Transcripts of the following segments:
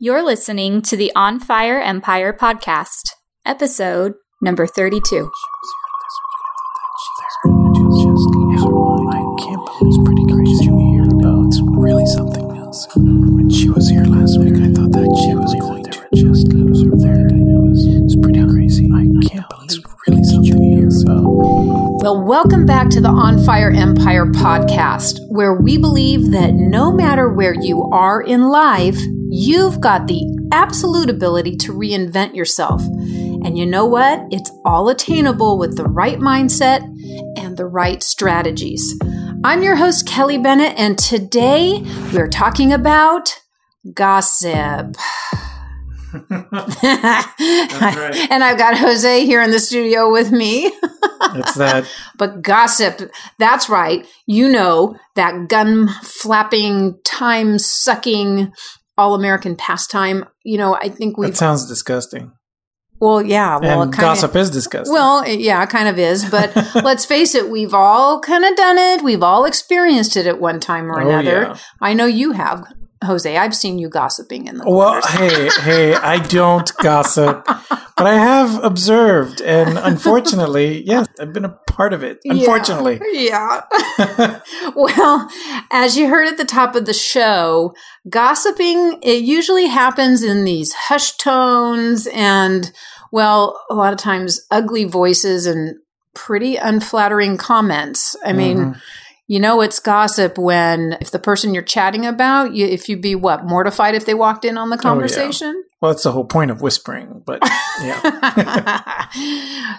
You're listening to the On Fire Empire podcast, episode number 32. I can't believe it's pretty crazy to hear about. It's really something else. When she was here last week, I thought that she was going to just lose her there. And it it's pretty crazy. I can't believe it's really something to hear about. Well, welcome back to the On Fire Empire podcast, where we believe that no matter where you are in life, you've got the absolute ability to reinvent yourself. And you know what? It's all attainable with the right mindset and the right strategies. I'm your host, Kelly Bennett, and today we're talking about gossip. right. And I've got Jose here in the studio with me. It's that. But gossip, that's right. You know, that gun flapping, time sucking, all American pastime. You know, I think we That sounds disgusting. well, yeah, well, and it kind gossip of, is disgusting. well, it- yeah, it kind of is. But let's face it, we've all kind of done it. We've all experienced it at one time or Oh, another. yeah. I know you have, Jose. I've seen you gossiping in the Well, hey, hey, I don't gossip, but I have observed, and unfortunately, yes, I've been a part of it. Unfortunately, Yeah. well, as you heard at the top of the show, gossiping, it usually happens in these hushed tones and, well, a lot of times ugly voices and pretty unflattering comments. I mean, Mhm. You know it's gossip when if the person you're chatting about, you, if you'd be what, mortified if they walked in on the oh, conversation? well, that's the whole point of whispering. But yeah,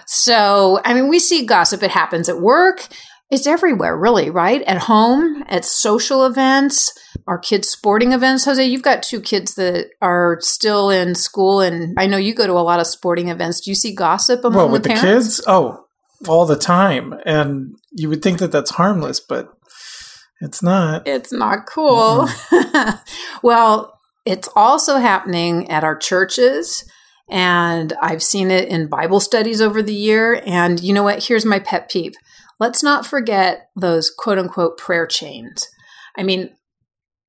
so, I mean, we see gossip. It happens at work. It's everywhere, really, right? At home, at social events, our kids' sporting events. Jose, you've got two kids that are still in school, and I know you go to a lot of sporting events. Do you see gossip among well, the with the parents? kids, oh, all the time, and you would think that that's harmless, but it's not. It's not cool. well, it's also happening at our churches. And I've seen it in Bible studies over the year. And you know what? Here's my pet peeve. Let's not forget those quote unquote prayer chains. I mean,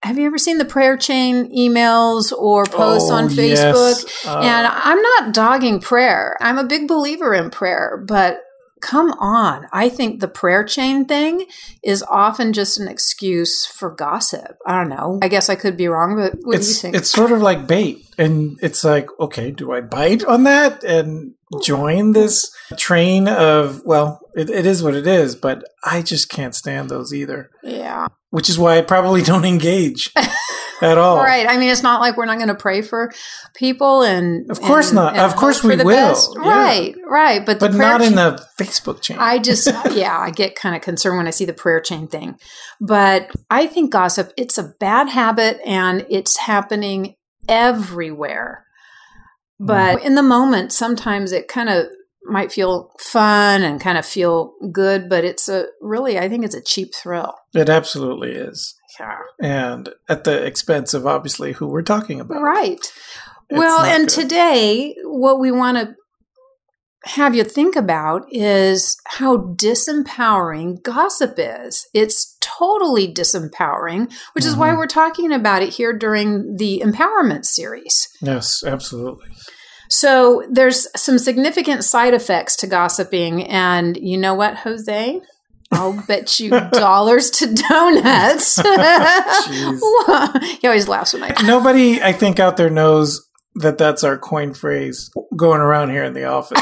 have you ever seen the prayer chain emails or posts Oh, on yes. Facebook? Uh, and I'm not dogging prayer. I'm a big believer in prayer, but come on. I think the prayer chain thing is often just an excuse for gossip. I don't know. I guess I could be wrong, but what do you think? it's sort of like bait, and it's like, okay, do I bite on that and join this train of? Well, it, it is what it is, but I just can't stand those either. yeah. Which is why I probably don't engage at all. Right. I mean, it's not like we're not going to pray for people and Of course and- not. and Of course we will. best. Yeah. Right. Right. But but not in the Facebook chain. I just, yeah, I get kind of concerned when I see the prayer chain thing. But I think gossip, it's a bad habit and it's happening everywhere. But mm. in the moment, sometimes it kind of might feel fun and kind of feel good, but it's a really, I think it's a cheap thrill. it absolutely is, Yeah. and at the expense of obviously who we're talking about. Right. It's well, and good. today, what we want to have you think about is how disempowering gossip is. It's totally disempowering, which is why Mhm. we're talking about it here during the empowerment series. Yes, absolutely. So, there's some significant side effects to gossiping. And you know what, Jose? I'll bet you dollars to donuts. he always laughs when I Nobody, I think, out there knows that that's our coin phrase going around here in the office.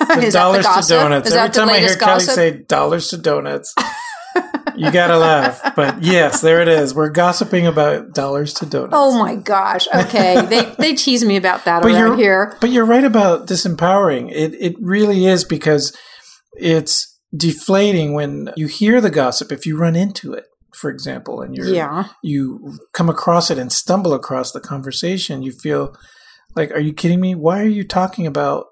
The Is that the dollars to donuts. Is Every that the time I hear latest Kelly say dollars to donuts, you gotta laugh. But yes, there it is. We're gossiping about dollars to donuts. Oh my gosh. Okay. they they tease me about that But around you're- here. But you're right about disempowering. It it really is because it's deflating when you hear the gossip. If you run into it, for example, and you're Yeah. you come across it and stumble across the conversation, you feel like, are you kidding me? Why are you talking about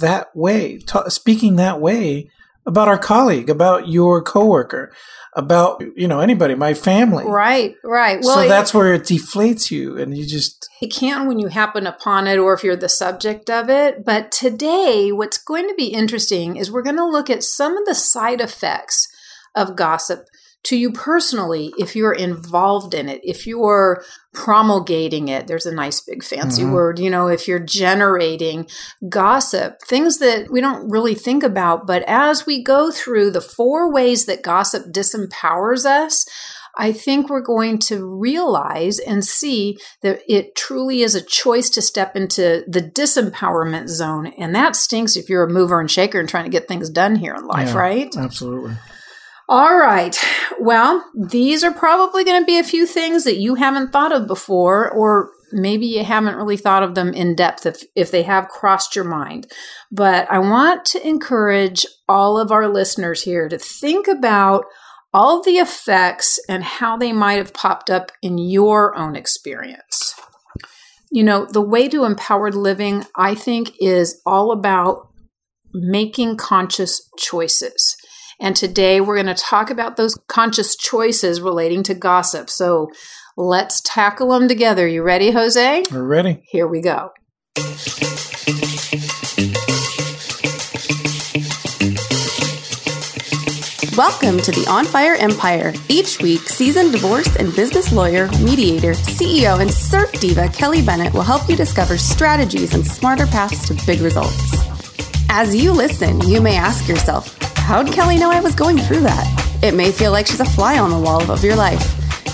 that way, ta- speaking that way about our colleague, about your coworker, about you know anybody, my family? Right, right. Well, so it- that's where it deflates you, and you just It can when you happen upon it or if you're the subject of it. But today, what's going to be interesting is we're going to look at some of the side effects of gossip to you personally if you're involved in it, if you're promulgating it. There's a nice big fancy Mhm. word, you know, if you're generating gossip, things that we don't really think about. But as we go through the four ways that gossip disempowers us, I think we're going to realize and see that it truly is a choice to step into the disempowerment zone. And that stinks if you're a mover and shaker and trying to get things done here in life, Yeah. right? Absolutely. All right. Well, these are probably going to be a few things that you haven't thought of before, or maybe you haven't really thought of them in depth if, if they have crossed your mind. But I want to encourage all of our listeners here to think about all the effects and how they might have popped up in your own experience. You know, the way to empowered living, I think, is all about making conscious choices. And today we're going to talk about those conscious choices relating to gossip. So let's tackle them together. You ready, Jose? We're ready. Here we go. Welcome to the On Fire Empire. Each week, seasoned divorce and business lawyer, mediator, CEO, and surf diva Kelly Bennett will help you discover strategies and smarter paths to big results. As you listen, you may ask yourself, How'd Kelly know I was going through that? It may feel like she's a fly on the wall of your life.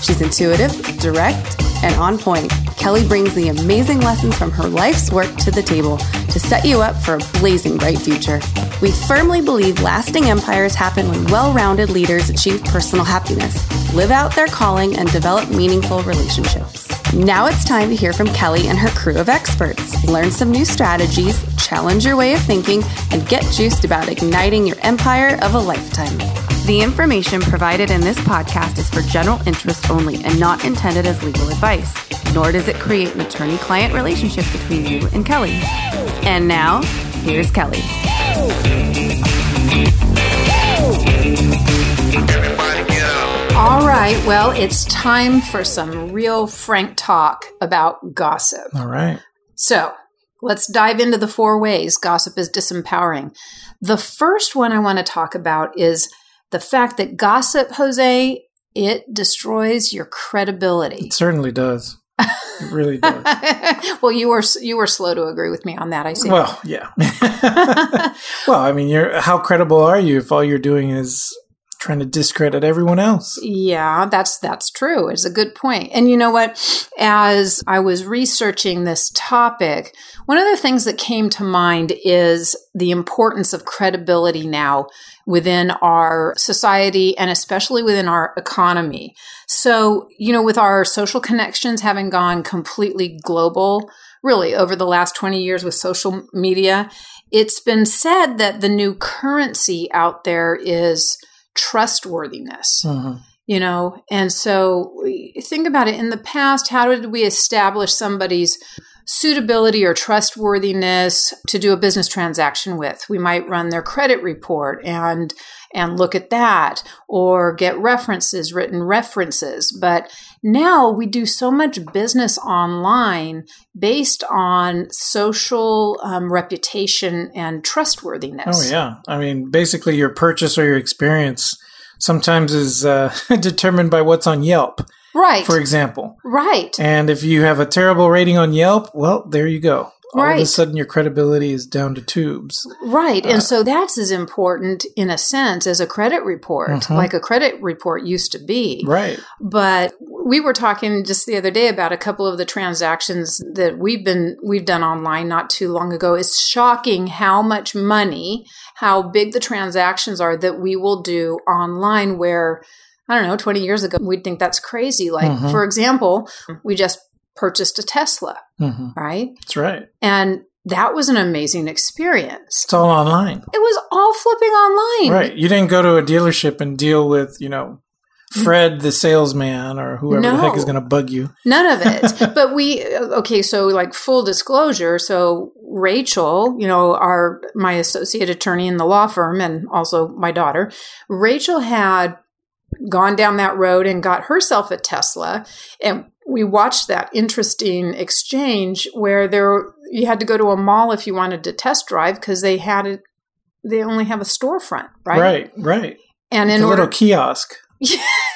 She's intuitive, direct, and on point. Kelly brings the amazing lessons from her life's work to the table to set you up for a blazing bright future. We firmly believe lasting empires happen when well rounded leaders achieve personal happiness, live out their calling, and develop meaningful relationships. Now it's time to hear from Kelly and her crew of experts. Learn some new strategies, challenge your way of thinking, and get juiced about igniting your empire of a lifetime. The information provided in this podcast is for general interest only and not intended as legal advice, nor does it create an attorney client relationship between you and Kelly. And now, here's Kelly. All right. Well, it's time for some real frank talk about gossip. All right. So let's dive into the four ways gossip is disempowering. The first one I want to talk about is the fact that gossip, Jose, it destroys your credibility. It certainly does. It really does. well, you were you were slow to agree with me on that. I see. well, yeah. well, I mean, you're how credible are you if all you're doing is trying to discredit everyone else? Yeah, that's that's true. It's a good point. And you know what? As I was researching this topic, one of the things that came to mind is the importance of credibility now within our society and especially within our economy. So, you know, with our social connections having gone completely global, really over the last 20 years with social media, it's been said that the new currency out there is trustworthiness Mhm. you know? And so think about it. In the past how did we establish somebody's suitability or trustworthiness to do a business transaction with? We might run their credit report and and look at that or get references written references but now we do so much business online based on social um, reputation and trustworthiness Oh yeah. I mean, basically, your purchase or your experience sometimes is uh, determined by what's on Yelp, right for example. right And if you have a terrible rating on Yelp, well, there you go. All of a sudden, your credibility is down to tubes. Right. Uh, and so that's as important in a sense as a credit report, Mhm. like a credit report used to be. Right. But we were talking just the other day about a couple of the transactions that we've been we've done online not too long ago. It's shocking how much money, how big the transactions are that we will do online where I don't know, 20 years ago we'd think that's crazy. Like Mhm. for example, we just purchased a Tesla, hmm right? That's right. And that was an amazing experience. It's all online. It was all flipping online. Right. You didn't go to a dealership and deal with, you know, Fred the salesman or whoever the heck is going to bug you. None of it. but we okay, so like full disclosure, so Rachel, you know, our my associate attorney in the law firm and also my daughter, Rachel had gone down that road and got herself a Tesla and we watched that interesting exchange where there you had to go to a mall if you wanted to test drive because they had it they only have a storefront, right? Right. Right. And It's in a order little kiosk.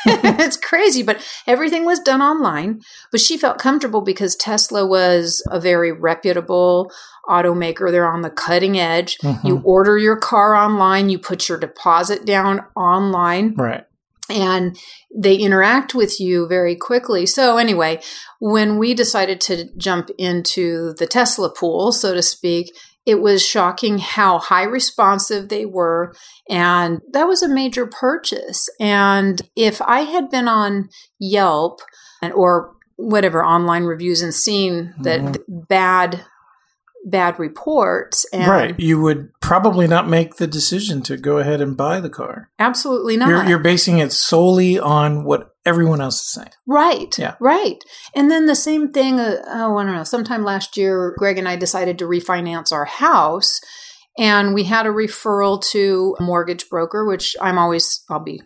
it's crazy, but everything was done online. But she felt comfortable because Tesla was a very reputable automaker. They're on the cutting edge. Mhm. You order your car online, you put your deposit down online, Right. And they interact with you very quickly. So, anyway, when we decided to jump into the Tesla pool, so to speak, it was shocking how high responsive they were. And that was a major purchase. And if I had been on Yelp and, or whatever online reviews and seen that Mhm. bad, bad reports and right. You would probably not make the decision to go ahead and buy the car. absolutely not. You're, you're basing it solely on what everyone else is saying. Right. Yeah. Right. And then the same thing, uh, oh, I don't know, sometime last year, Greg and I decided to refinance our house. And we had a referral to a mortgage broker, which I'm always, I'll be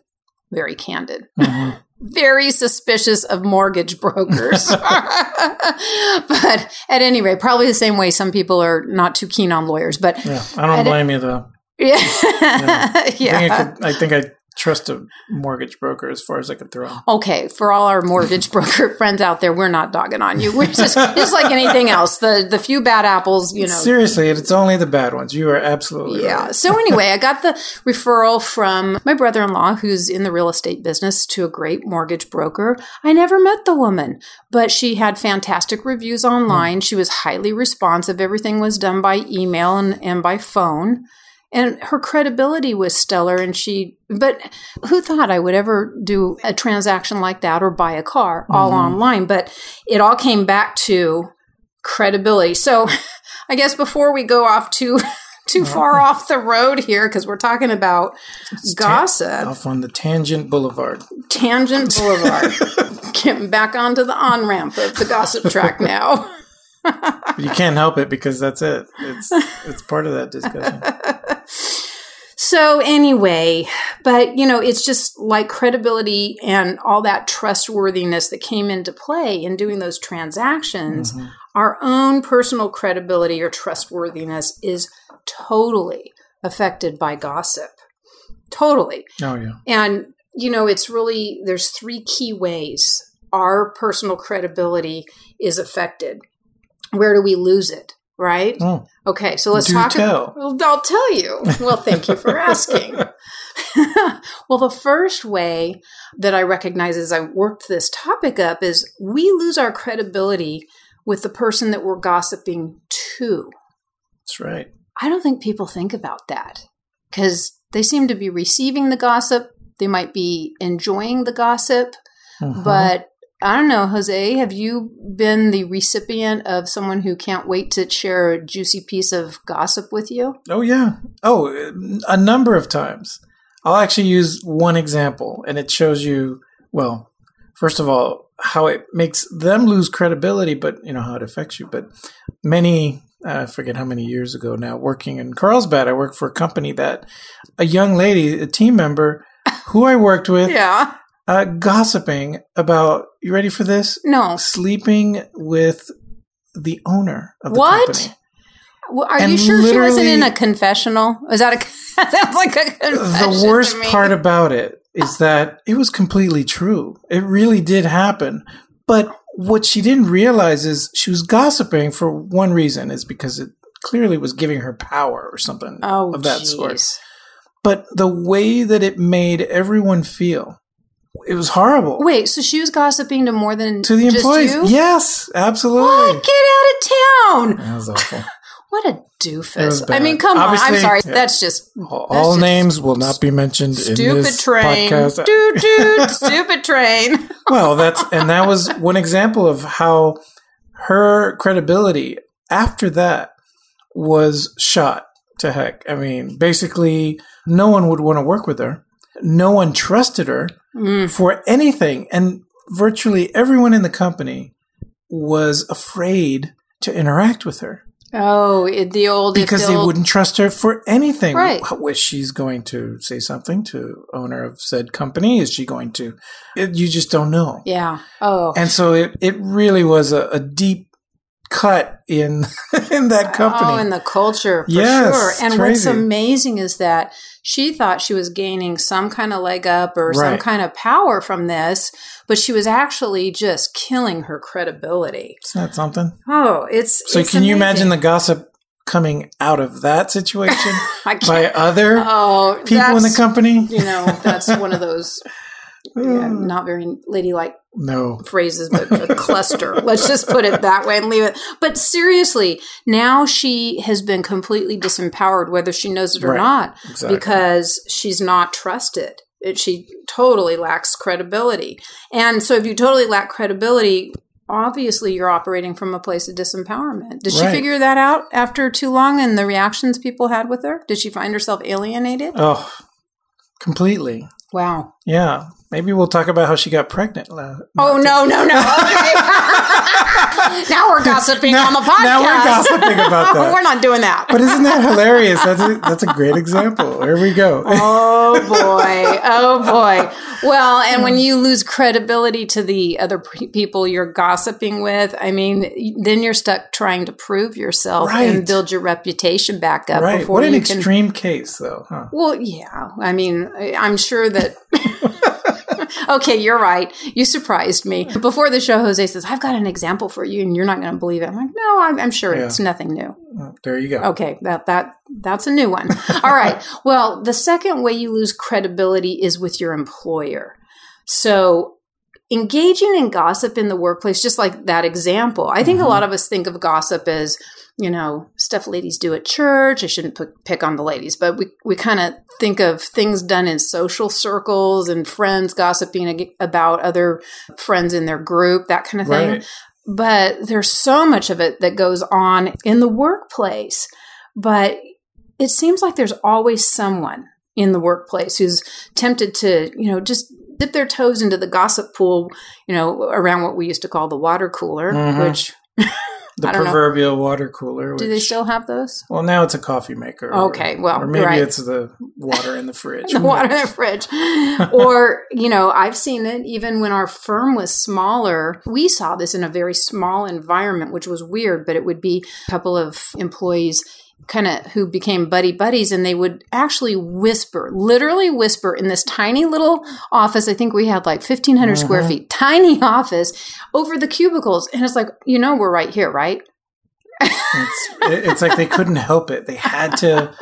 very candid, Mhm. Very suspicious of mortgage brokers. but at any rate, probably the same way some people are not too keen on lawyers. But Yeah. I don't And it- blame you though. yeah. I think, I, yeah. could, I think I trust a mortgage broker as far as I could throw. Okay, for all our mortgage broker friends out there, we're not dogging on you. We're just just like anything else. The the few bad apples, you know. Seriously, it's only the bad ones. You are absolutely Yeah. right. So anyway, I got the referral from my brother-in-law who's in the real estate business to a great mortgage broker. I never met the woman, but she had fantastic reviews hmm. online. She was highly responsive. Everything was done by email and, and by phone. And her credibility was stellar and she but who thought I would ever do a transaction like that or buy a car all Mhm. online? But it all came back to credibility. So I guess before we go off too too far off the road here, because we're talking about It's ta- gossip, off on the tangent boulevard. Tangent Boulevard. Getting back onto the on ramp of the gossip track now. You can't help it because that's it. It's it's part of that discussion. So anyway, but you know, it's just like credibility and all that trustworthiness that came into play in doing those transactions. Mhm. Our own personal credibility or trustworthiness is totally affected by gossip. Totally. Oh yeah. And, you know, it's really, there's three key ways our personal credibility is affected. Where do we lose it? Right? Oh, Okay, so let's talk. tell. Well, I'll tell you. Well, thank you for asking. well, the first way that I recognize as I worked this topic up is we lose our credibility with the person that we're gossiping to. that's right. I don't think people think about that because they seem to be receiving the gossip. They might be enjoying the gossip, Mhm. but I don't know, Jose, have you been the recipient of someone who can't wait to share a juicy piece of gossip with you? oh yeah. Oh, a number of times. I'll actually use one example, and it shows you well. First of all, how it makes them lose credibility, but you know how it affects you. But many, uh, I forget how many years ago now, working in Carlsbad, I worked for a company that a young lady, a team member, who I worked with, Yeah. Uh, gossiping about. You ready for this? No. Sleeping with the owner of the What? company. Well, are And you sure she wasn't in a confessional? Is that a that sounds like a confession? the worst part about it is that it was completely true. It really did happen. But what she didn't realize is she was gossiping for one reason is because it clearly was giving her power or something oh, of that sort. But the way that it made everyone feel, it was horrible. Wait, so she was gossiping to more than to the employees. You? Yes, absolutely. What? Get out of town! That was awful. What a doofus! I mean, come on. I'm sorry. Yeah. That's just All, That's all just names will not be mentioned in stupid this train. podcast. Dude, dude, stupid train. well, that's and that was one example of how her credibility after that was shot to heck. I mean, basically, no one would want to work with her. No one trusted her Mm. for anything, and virtually everyone in the company was afraid to interact with her Oh, it, the old because the they old- wouldn't trust her for anything. Right. Was she's going to say something to owner of said company? Is she going to? It, you just don't know. Yeah. Oh. And so it, it really was a, a deep cut in in that company. Oh, in the culture, for Yes, sure. And crazy. what's amazing is that she thought she was gaining some kind of leg up or some kind of power from this, but she was actually just killing her credibility. Isn't that something? Oh, it's So it's can you imagine the gossip coming out of that situation by other oh, people in the company? You know, that's one of those yeah, hmm. not very ladylike No. phrases, but a cluster. Let's just put it that way and leave it. But seriously, now she has been completely disempowered, whether she knows it or Right. not, Exactly. because she's not trusted. It, she totally lacks credibility. And so, if you totally lack credibility, obviously you're operating from a place of disempowerment. Did she figure that out after too long and the reactions people had with her? Did she find herself alienated? Oh, completely. Wow. Yeah. Maybe we'll talk about how she got pregnant. la- Oh no, no, no. Okay. Now we're gossiping Now- on the podcast. now we're gossiping about that. we're not doing that. But isn't that hilarious? That's a, that's a great example. Here we go. oh boy. Oh boy. Well, and when you lose credibility to the other pe- people you're gossiping with, I mean, then you're stuck trying to prove yourself and build your reputation back up right. before What an can extreme case, though. Huh? Well, yeah. I mean, I'm sure that. okay, you're right. You surprised me. Before the show, Jose says, I've got an example for you, and you're not going to believe it. I'm like, no, I'm, I'm sure Yeah. it's nothing new. There you go. Okay, that that that's a new one. All right. Well, the second way you lose credibility is with your employer. So engaging in gossip in the workplace, just like that example, I think a Mhm. lot of us think of gossip as, you know, stuff ladies do at church. I shouldn't put, pick on the ladies, but we, we kind of think of things done in social circles and friends gossiping ag- about other friends in their group, that kind of thing Right. but there's so much of it that goes on in the workplace. But it seems like there's always someone in the workplace who's tempted to, you know, just dip their toes into the gossip pool, you know, around what we used to call the water cooler, Mhm. which The don't know. proverbial water cooler. do they still have those? Well, now it's a coffee maker. or- Okay, well, or maybe right. it's the water in the fridge. the water in the fridge. or, you know, I've seen it even when our firm was smaller. We saw this in a very small environment, which was weird, but it would be a couple of employees kind of who became buddy buddies and they would actually whisper, literally whisper in this tiny little office. I think we had like 1500 square Mhm. feet, tiny office over the cubicles. And it's like, you know, we're right here, right? It's, it's like they couldn't help it. They had to.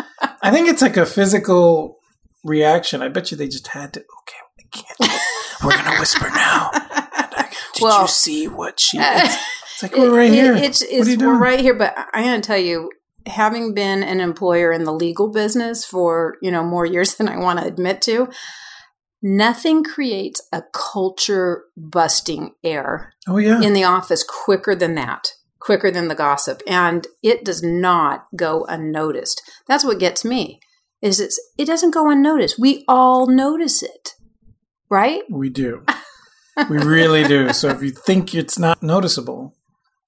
I think it's like a physical reaction. I bet you they just had to. Okay, I can't. We're gonna whisper now. Did Well- you see what she? It's, it's like we're right It- here. It's, what it's are you we're right here, but I'm to tell you, having been an employer in the legal business for you know more years than I want to admit to, nothing creates a culture busting air Oh yeah. in the office quicker than that. Quicker than the gossip, and it does not go unnoticed. That's what gets me. Is it's, it doesn't go unnoticed. We all notice it, right? we do. We really do. So if you think it's not noticeable,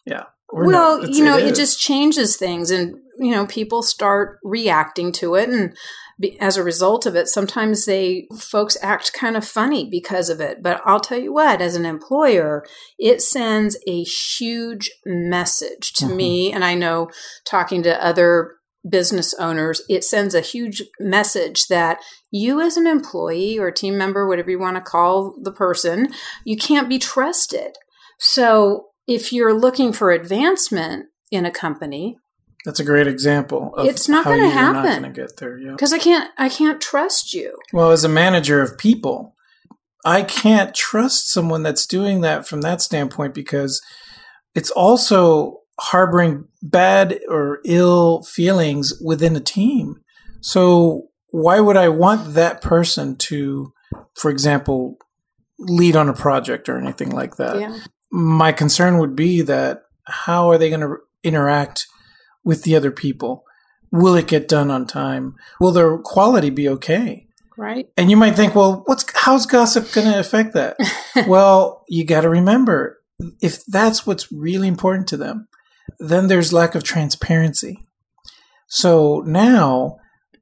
yeah. We're well, not- you know, it just changes things, and you know, people start reacting to it, and be, as a result of it, sometimes they folks act kind of funny because of it. But I'll tell you what, as an employer, it sends a huge message to Mhm. me, and I know talking to other business owners, it sends a huge message that you, as an employee or team member, whatever you want to call the person, you can't be trusted. So if you're looking for advancement in a company, That's a great example. Of It's not gonna you're happen. Not going to get there. Yeah. because I can't, I can't trust you. Well, as a manager of people, I can't trust someone that's doing that from that standpoint because it's also harboring bad or ill feelings within a team. So why would I want that person to, for example, lead on a project or anything like that? yeah. My concern would be that how are they going to interact with the other people? Will it get done on time? Will their quality be okay? Right. And you might think, well, what's how's gossip going to affect that? well, you got to remember if that's what's really important to them, then there's lack of transparency. So now,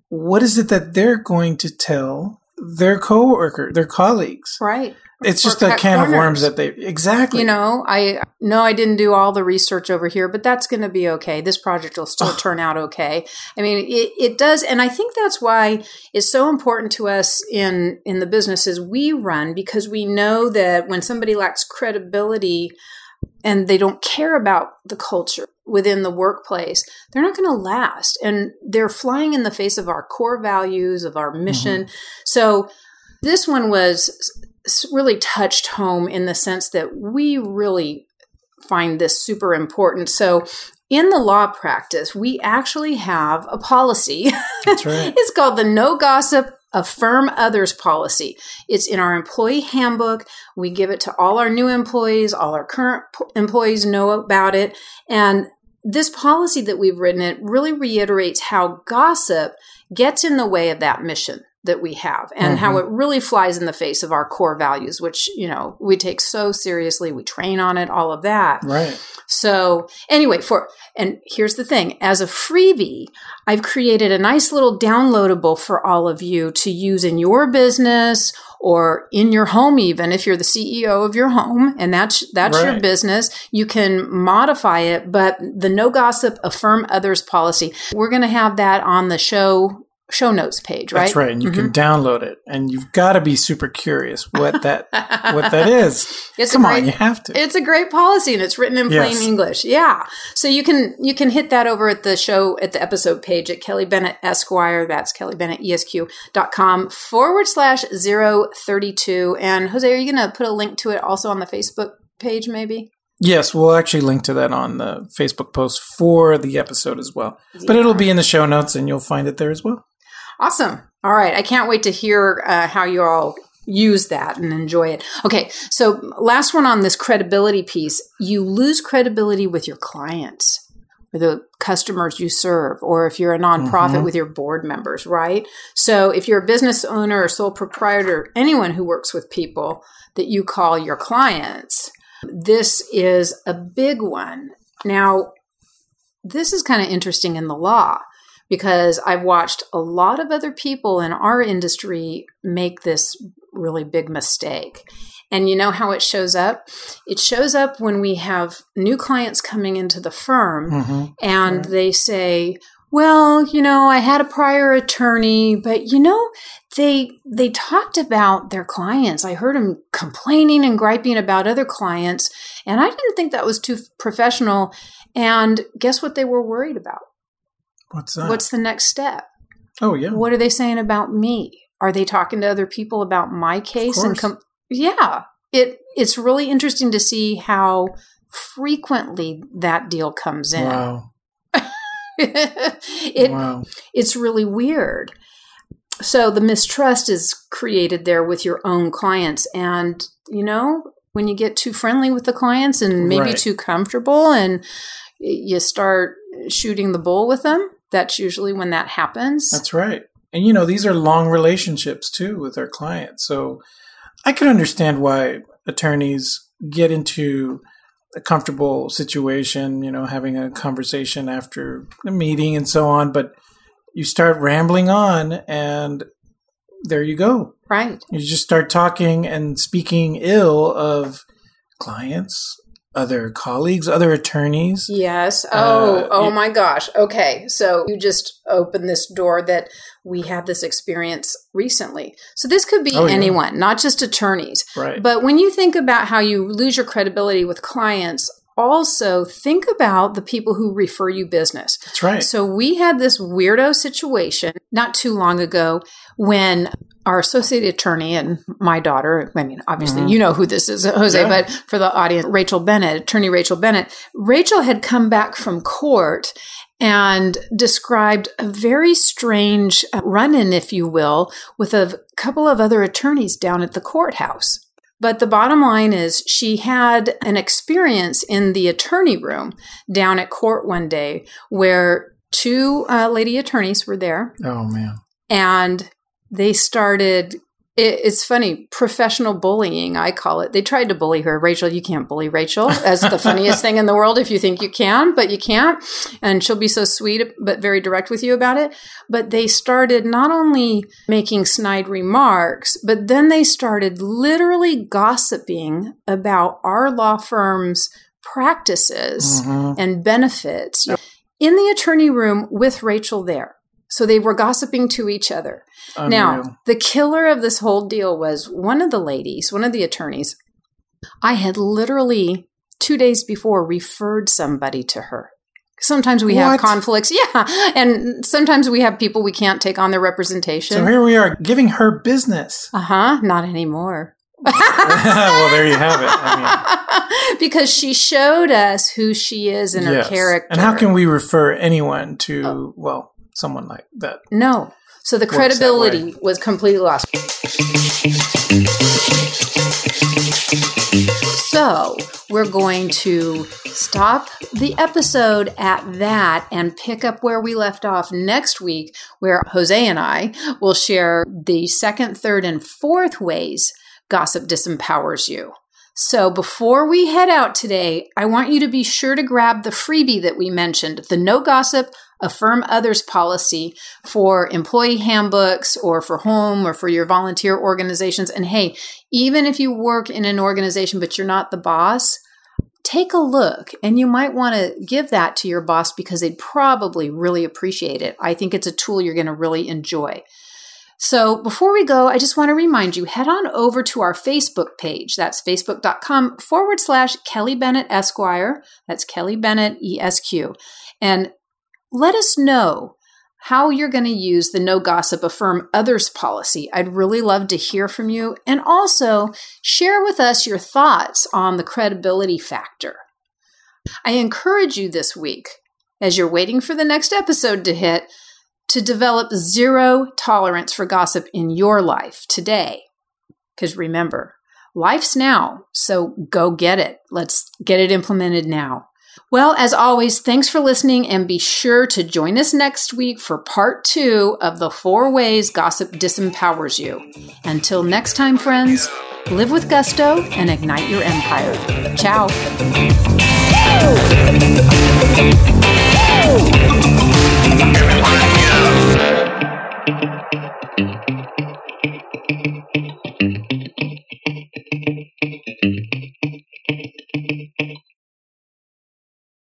what is it that they're going to tell their coworker, their colleagues? Right. It's just a can of worms that they exactly. You know, I know I didn't do all the research over here, but that's going to be okay. This project will still turn out okay. I mean, it, it does, and I think that's why it's so important to us in in the businesses we run because we know that when somebody lacks credibility and they don't care about the culture within the workplace, they're not going to last, and they're flying in the face of our core values of our mm-hmm. mission. So this one was really touched home in the sense that we really find this super important. So, in the law practice, we actually have a policy. That's right. it's called the No Gossip Affirm Others policy. It's in our employee handbook. We give it to all our new employees, all our current p- employees know about it. And this policy that we've written, it really reiterates how gossip gets in the way of that mission that we have and how mm-hmm. it really flies in the face of our core values, which, you know, we take so seriously. We train on it, all of that. Right. So anyway, for and here's the thing: as a freebie, I've created a nice little downloadable for all of you to use in your business or in your home. Even if you're the CEO of your home and that's that's your business, you can modify it. But the no gossip, affirm others policy, we're going to have that on the show show notes page, right? Mm-hmm. That's right. And you can download it, and you've got to be super curious what that what that is. It's Come great- on, you have to. It's a great policy and it's written in plain Yes. English. Yeah. So you can you can hit that over at the show at the episode page at Kelly Bennett Esquire. That's Kelly Bennett ESQ.com forward slash zero thirty two. And Jose, are you gonna put a link to it also on the Facebook page maybe? Yes, we'll actually link to that on the Facebook post for the episode as well. But it'll be in the show notes, and you'll find it there as well. Awesome. All right. I can't wait to hear uh, how you all use that and enjoy it. Okay. So, last one on this credibility piece you lose credibility with your clients or the customers you serve, or if you're a nonprofit with your board members, right? So, if you're a business owner or sole proprietor, anyone who works with people that you call your clients, this is a big one. Now, this is kind of interesting in the law because I've watched a lot of other people in our industry make this really big mistake. And you know how it shows up? It shows up when we have new clients coming into the firm hmm and they say, "Well, you know, I had a prior attorney, but you know, they they talked about their clients. I heard them complaining and griping about other clients, and I didn't think that was too professional." And guess what they were worried about? What's that? What's the next step? oh yeah. What are they saying about me? Are they talking to other people about my case? And com- yeah, it it's really interesting to see how frequently that deal comes in. Wow. it wow. it's really weird. So the mistrust is created there with your own clients, and you know when you get too friendly with the clients and maybe Right. too comfortable, and you start shooting the bull with them. That's usually when that happens. That's right. And you know, these are long relationships too with our clients. So I can understand why attorneys get into a comfortable situation, you know, having a conversation after a meeting and so on, but you start rambling on and there you go. right. You just start talking and speaking ill of clients, other colleagues, other attorneys. Yes. Oh, Uh, oh my gosh. Okay. So you just opened this door that we had this experience recently. So this could be Oh, yeah. anyone, not just attorneys. Right. But when you think about how you lose your credibility with clients, also think about the people who refer you business. That's right. So we had this weirdo situation not too long ago when our associate attorney and my daughter, I mean, obviously you know who this is, Jose, Mm-hmm. Yeah. but for the audience, Rachel Bennett, attorney Rachel Bennett, Rachel had come back from court and described a very strange run in, if you will, with a couple of other attorneys down at the courthouse. But the bottom line is, she had an experience in the attorney room down at court one day where two uh, lady attorneys were there oh man. and they started It, it's funny, professional bullying, I call it. They tried to bully her. Rachel, you can't bully Rachel as the funniest thing in the world if you think you can, but you can't. And she'll be so sweet, but very direct with you about it. But they started not only making snide remarks, but then they started literally gossiping about our law firm's practices mm-hmm. and benefits in the attorney room with Rachel there. So they were gossiping to each other. Unreal. Now, the killer of this whole deal was one of the ladies, one of the attorneys. I had literally two days before referred somebody to her. Sometimes we what? have conflicts. Yeah. And sometimes we have people we can't take on their representation. So here we are giving her business. Uh huh. Not anymore. well, there you have it. I mean. because she showed us who she is in yes. her character. And how can we refer anyone to, oh. well, someone like that. No. So the credibility was completely lost. So we're going to stop the episode at that and pick up where we left off next week, where Jose and I will share the second, third, and fourth ways gossip disempowers you. So before we head out today, I want you to be sure to grab the freebie that we mentioned, the no gossip, affirm others policy for employee handbooks or for home or for your volunteer organizations. And hey, even if you work in an organization but you're not the boss, take a look and you might want to give that to your boss because they'd probably really appreciate it. I think it's a tool you're going to really enjoy. So before we go, I just want to remind you head on over to our Facebook page. That's facebook.com forward slash Kelly Bennett Esquire. That's Kelly Bennett ESQ. And let us know how you're going to use the no gossip affirm others policy. I'd really love to hear from you. And also share with us your thoughts on the credibility factor. I encourage you this week, as you're waiting for the next episode to hit, to develop zero tolerance for gossip in your life today. Because remember, life's now, so go get it. Let's get it implemented now. Well, as always, thanks for listening and be sure to join us next week for part two of the four ways gossip disempowers you. Until next time, friends, live with gusto and ignite your empire. Ciao.